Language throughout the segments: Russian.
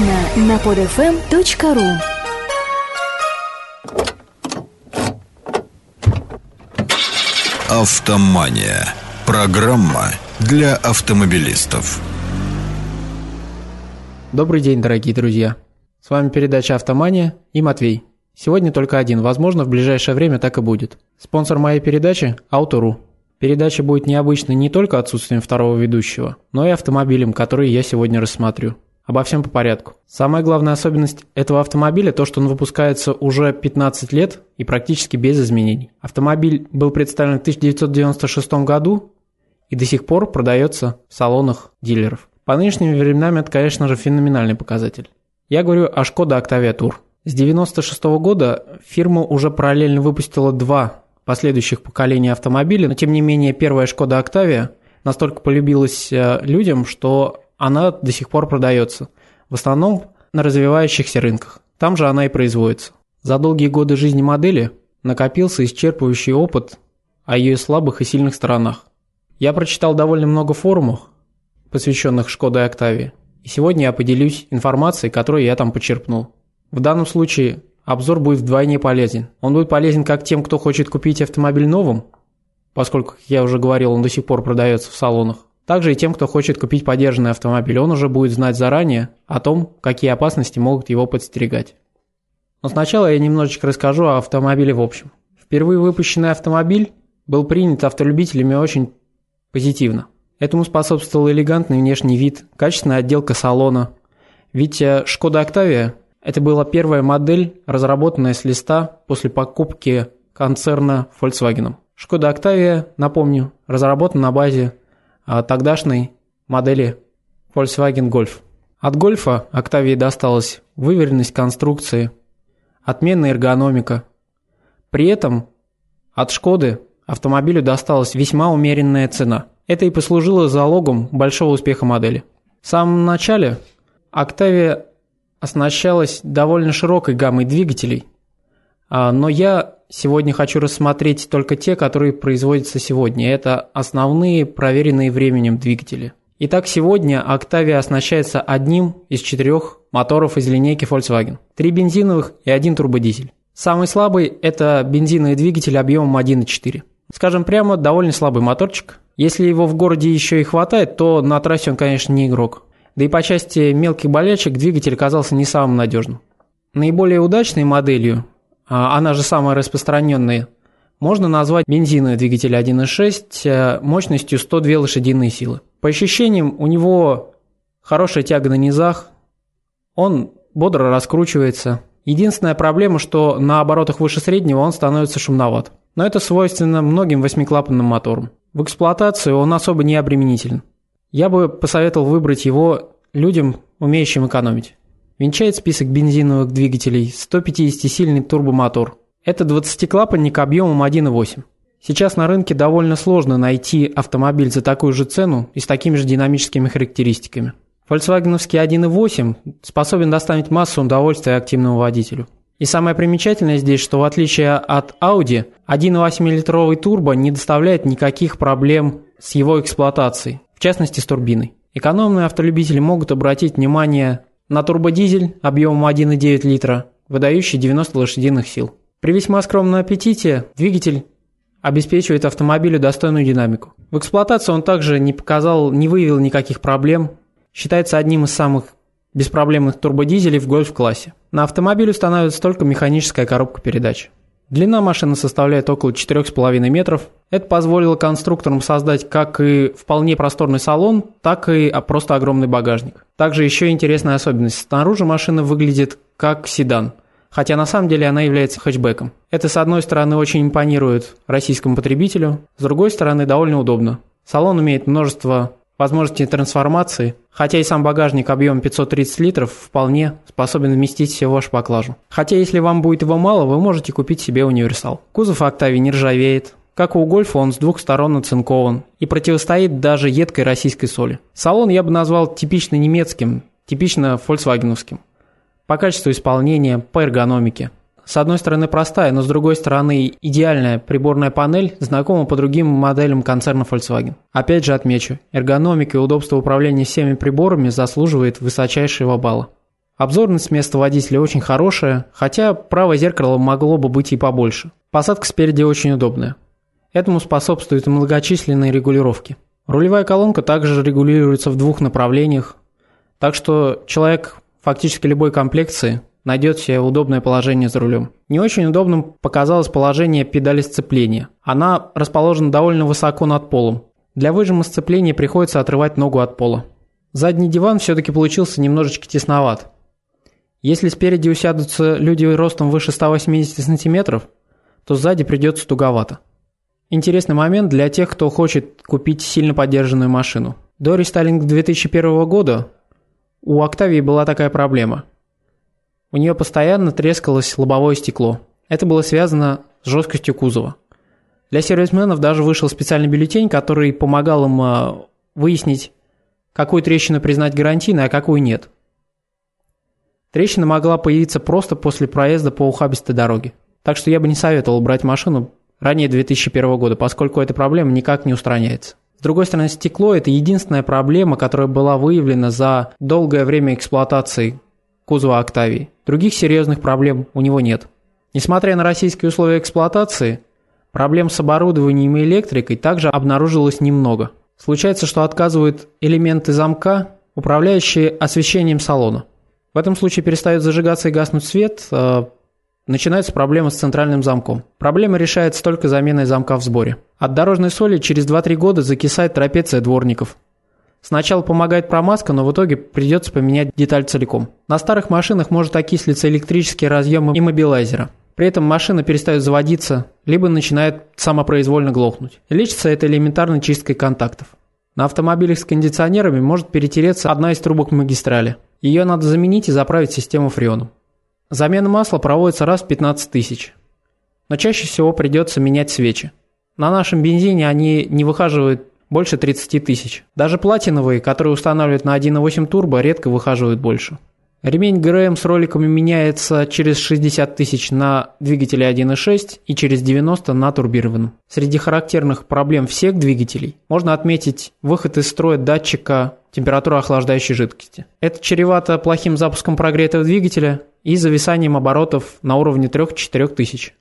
Подробно на podfm.ru Автомания. Программа для автомобилистов. Добрый день, дорогие друзья. С вами передача «Автомания» и Матвей. Сегодня только один, возможно, в ближайшее время так и будет. Спонсор моей передачи – Auto.ru. Передача будет необычной не только отсутствием второго ведущего, но и автомобилем, который я сегодня рассмотрю. Обо всем по порядку. Самая главная особенность этого автомобиля то, что он выпускается уже 15 лет и практически без изменений. Автомобиль был представлен в 1996 году и до сих пор продается в салонах дилеров. По нынешним временам это, конечно же, феноменальный показатель. Я говорю о Шкода Octavia Tour. С 1996 года фирма уже параллельно выпустила два последующих поколения автомобилей, но тем не менее первая Шкода Octavia настолько полюбилась э, людям, что она до сих пор продается. В основном на развивающихся рынках. Там же она и производится. За долгие годы жизни модели накопился исчерпывающий опыт о ее слабых и сильных сторонах. Я прочитал довольно много форумов, посвященных Шкода и Октавии, и сегодня я поделюсь информацией, которую я там почерпнул. В данном случае обзор будет вдвойне полезен. Он будет полезен как тем, кто хочет купить автомобиль новым, поскольку, как я уже говорил, он до сих пор продается в салонах, также и тем, кто хочет купить подержанный автомобиль, он уже будет знать заранее о том, какие опасности могут его подстерегать. Но сначала я немножечко расскажу о автомобиле в общем. Впервые выпущенный автомобиль был принят автолюбителями очень позитивно. Этому способствовал элегантный внешний вид, качественная отделка салона. Ведь э, Шкода Octavia – это была первая модель, разработанная с листа после покупки концерна Volkswagen. Шкода Octavia, напомню, разработана на базе тогдашней модели Volkswagen Golf. От Гольфа Octavia досталась выверенность конструкции, отменная эргономика. При этом от Шкоды автомобилю досталась весьма умеренная цена. Это и послужило залогом большого успеха модели. В самом начале Octavia оснащалась довольно широкой гаммой двигателей, а, но я сегодня хочу рассмотреть только те, которые производятся сегодня. Это основные проверенные временем двигатели. Итак, сегодня Octavia оснащается одним из четырех моторов из линейки Volkswagen. Три бензиновых и один турбодизель. Самый слабый – это бензиновый двигатель объемом 1.4. Скажем прямо, довольно слабый моторчик. Если его в городе еще и хватает, то на трассе он, конечно, не игрок. Да и по части мелких болячек двигатель оказался не самым надежным. Наиболее удачной моделью она же самая распространенная, можно назвать бензиновый двигатель 1.6 э, мощностью 102 лошадиные силы. По ощущениям, у него хорошая тяга на низах, он бодро раскручивается. Единственная проблема, что на оборотах выше среднего он становится шумноват. Но это свойственно многим восьмиклапанным моторам. В эксплуатации он особо не обременителен. Я бы посоветовал выбрать его людям, умеющим экономить. Венчает список бензиновых двигателей 150-сильный турбомотор. Это 20-клапанник объемом 1.8. Сейчас на рынке довольно сложно найти автомобиль за такую же цену и с такими же динамическими характеристиками. Volkswagenовский 1.8 способен доставить массу удовольствия активному водителю. И самое примечательное здесь, что в отличие от Audi, 1.8-литровый турбо не доставляет никаких проблем с его эксплуатацией, в частности с турбиной. Экономные автолюбители могут обратить внимание на турбодизель объемом 1,9 литра, выдающий 90 лошадиных сил. При весьма скромном аппетите двигатель обеспечивает автомобилю достойную динамику. В эксплуатации он также не показал, не выявил никаких проблем, считается одним из самых беспроблемных турбодизелей в гольф-классе. На автомобиле устанавливается только механическая коробка передач. Длина машины составляет около 4,5 метров. Это позволило конструкторам создать как и вполне просторный салон, так и просто огромный багажник. Также еще интересная особенность. Снаружи машина выглядит как седан, хотя на самом деле она является хэтчбеком. Это с одной стороны очень импонирует российскому потребителю, с другой стороны довольно удобно. Салон имеет множество возможности трансформации, хотя и сам багажник объемом 530 литров вполне способен вместить всего ваш поклажу. Хотя если вам будет его мало, вы можете купить себе универсал. Кузов Октавии не ржавеет, как у Гольфа, он с двух сторон оцинкован и противостоит даже едкой российской соли. Салон я бы назвал типично немецким, типично фольксвагеновским. По качеству исполнения, по эргономике – с одной стороны простая, но с другой стороны идеальная приборная панель знакома по другим моделям концерна Volkswagen. Опять же отмечу, эргономика и удобство управления всеми приборами заслуживает высочайшего балла. Обзорность места водителя очень хорошая, хотя правое зеркало могло бы быть и побольше. Посадка спереди очень удобная. Этому способствуют многочисленные регулировки. Рулевая колонка также регулируется в двух направлениях, так что человек фактически любой комплекции найдет себе удобное положение за рулем. Не очень удобным показалось положение педали сцепления. Она расположена довольно высоко над полом. Для выжима сцепления приходится отрывать ногу от пола. Задний диван все-таки получился немножечко тесноват. Если спереди усядутся люди ростом выше 180 сантиметров, то сзади придется туговато. Интересный момент для тех, кто хочет купить сильно поддержанную машину. До рестайлинга 2001 года у Октавии была такая проблема. У нее постоянно трескалось лобовое стекло. Это было связано с жесткостью кузова. Для сервисменов даже вышел специальный бюллетень, который помогал им а, выяснить, какую трещину признать гарантийной, а какую нет. Трещина могла появиться просто после проезда по ухабистой дороге. Так что я бы не советовал брать машину ранее 2001 года, поскольку эта проблема никак не устраняется. С другой стороны, стекло – это единственная проблема, которая была выявлена за долгое время эксплуатации кузова «Октавии». Других серьезных проблем у него нет. Несмотря на российские условия эксплуатации, проблем с оборудованием и электрикой также обнаружилось немного. Случается, что отказывают элементы замка, управляющие освещением салона. В этом случае перестает зажигаться и гаснуть свет, э, Начинается проблема с центральным замком. Проблема решается только заменой замка в сборе. От дорожной соли через 2-3 года закисает трапеция дворников. Сначала помогает промазка, но в итоге придется поменять деталь целиком. На старых машинах может окислиться электрические разъемы иммобилайзера. При этом машина перестает заводиться, либо начинает самопроизвольно глохнуть. Лечится это элементарной чисткой контактов. На автомобилях с кондиционерами может перетереться одна из трубок магистрали. Ее надо заменить и заправить систему фреоном. Замена масла проводится раз в 15 тысяч. Но чаще всего придется менять свечи. На нашем бензине они не выхаживают больше 30 тысяч. Даже платиновые, которые устанавливают на 1.8 турбо, редко выхаживают больше. Ремень ГРМ с роликами меняется через 60 тысяч на двигателе 1.6 и через 90 на турбированном. Среди характерных проблем всех двигателей можно отметить выход из строя датчика температуры охлаждающей жидкости. Это чревато плохим запуском прогретого двигателя и зависанием оборотов на уровне 3-4 тысяч.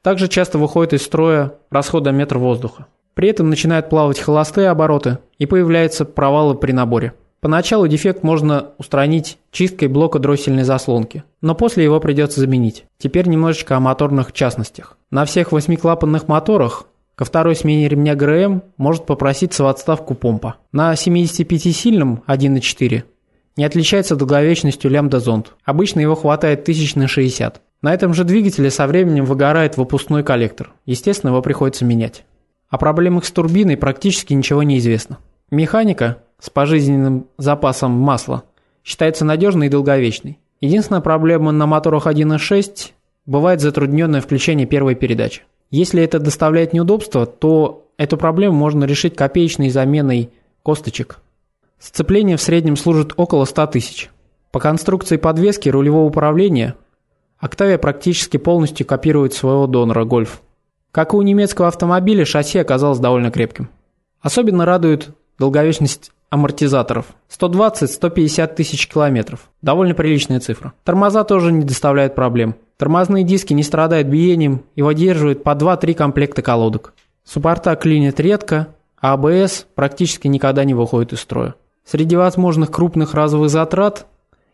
Также часто выходит из строя расходометр воздуха. При этом начинают плавать холостые обороты и появляются провалы при наборе. Поначалу дефект можно устранить чисткой блока дроссельной заслонки, но после его придется заменить. Теперь немножечко о моторных частностях. На всех восьмиклапанных моторах ко второй смене ремня ГРМ может попроситься в отставку помпа. На 75-сильном 1.4 не отличается долговечностью лямбда-зонд. Обычно его хватает тысяч на 60. На этом же двигателе со временем выгорает выпускной коллектор. Естественно, его приходится менять. О проблемах с турбиной практически ничего не известно. Механика с пожизненным запасом масла считается надежной и долговечной. Единственная проблема на моторах 1.6 бывает затрудненное включение первой передачи. Если это доставляет неудобства, то эту проблему можно решить копеечной заменой косточек. Сцепление в среднем служит около 100 тысяч. По конструкции подвески рулевого управления Octavia практически полностью копирует своего донора Golf. Как и у немецкого автомобиля, шасси оказалось довольно крепким. Особенно радует долговечность амортизаторов. 120-150 тысяч километров. Довольно приличная цифра. Тормоза тоже не доставляют проблем. Тормозные диски не страдают биением и выдерживают по 2-3 комплекта колодок. Суппорта клинит редко, а АБС практически никогда не выходит из строя. Среди возможных крупных разовых затрат,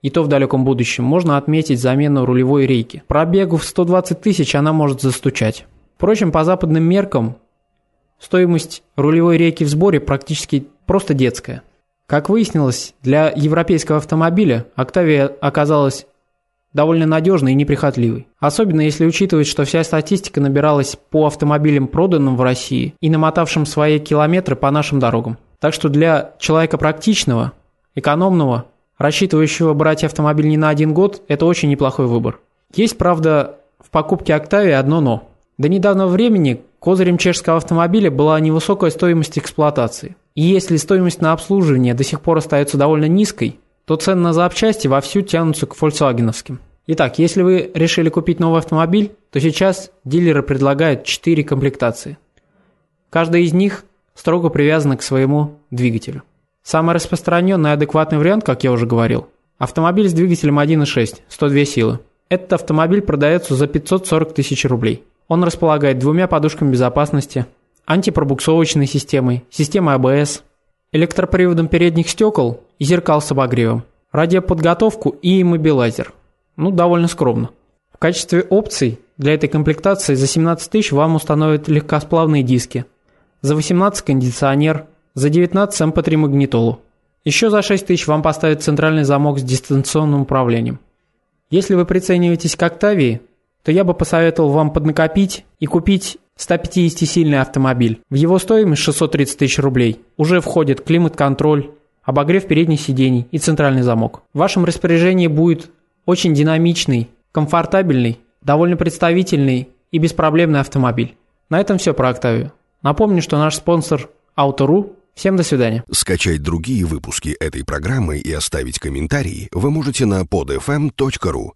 и то в далеком будущем, можно отметить замену рулевой рейки. Пробегу в 120 тысяч она может застучать. Впрочем, по западным меркам, стоимость рулевой рейки в сборе практически просто детская. Как выяснилось, для европейского автомобиля Octavia оказалась довольно надежной и неприхотливой. Особенно если учитывать, что вся статистика набиралась по автомобилям, проданным в России и намотавшим свои километры по нашим дорогам. Так что для человека практичного, экономного, рассчитывающего брать автомобиль не на один год, это очень неплохой выбор. Есть, правда, в покупке Octavia одно «но». До недавнего времени козырем чешского автомобиля была невысокая стоимость эксплуатации. И если стоимость на обслуживание до сих пор остается довольно низкой, то цены на запчасти вовсю тянутся к фольксвагеновским. Итак, если вы решили купить новый автомобиль, то сейчас дилеры предлагают 4 комплектации. Каждая из них строго привязана к своему двигателю. Самый распространенный и адекватный вариант, как я уже говорил, Автомобиль с двигателем 1.6, 102 силы. Этот автомобиль продается за 540 тысяч рублей. Он располагает двумя подушками безопасности, антипробуксовочной системой, системой АБС, электроприводом передних стекол и зеркал с обогревом, радиоподготовку и иммобилайзер. Ну, довольно скромно. В качестве опций для этой комплектации за 17 тысяч вам установят легкосплавные диски, за 18 кондиционер, за 19 MP3 магнитолу. Еще за 6 тысяч вам поставят центральный замок с дистанционным управлением. Если вы прицениваетесь к Octavia, то я бы посоветовал вам поднакопить и купить 150-сильный автомобиль. В его стоимость 630 тысяч рублей уже входит климат-контроль, обогрев передних сидений и центральный замок. В вашем распоряжении будет очень динамичный, комфортабельный, довольно представительный и беспроблемный автомобиль. На этом все про Octavia. Напомню, что наш спонсор Auto.ru. Всем до свидания. Скачать другие выпуски этой программы и оставить комментарии вы можете на podfm.ru.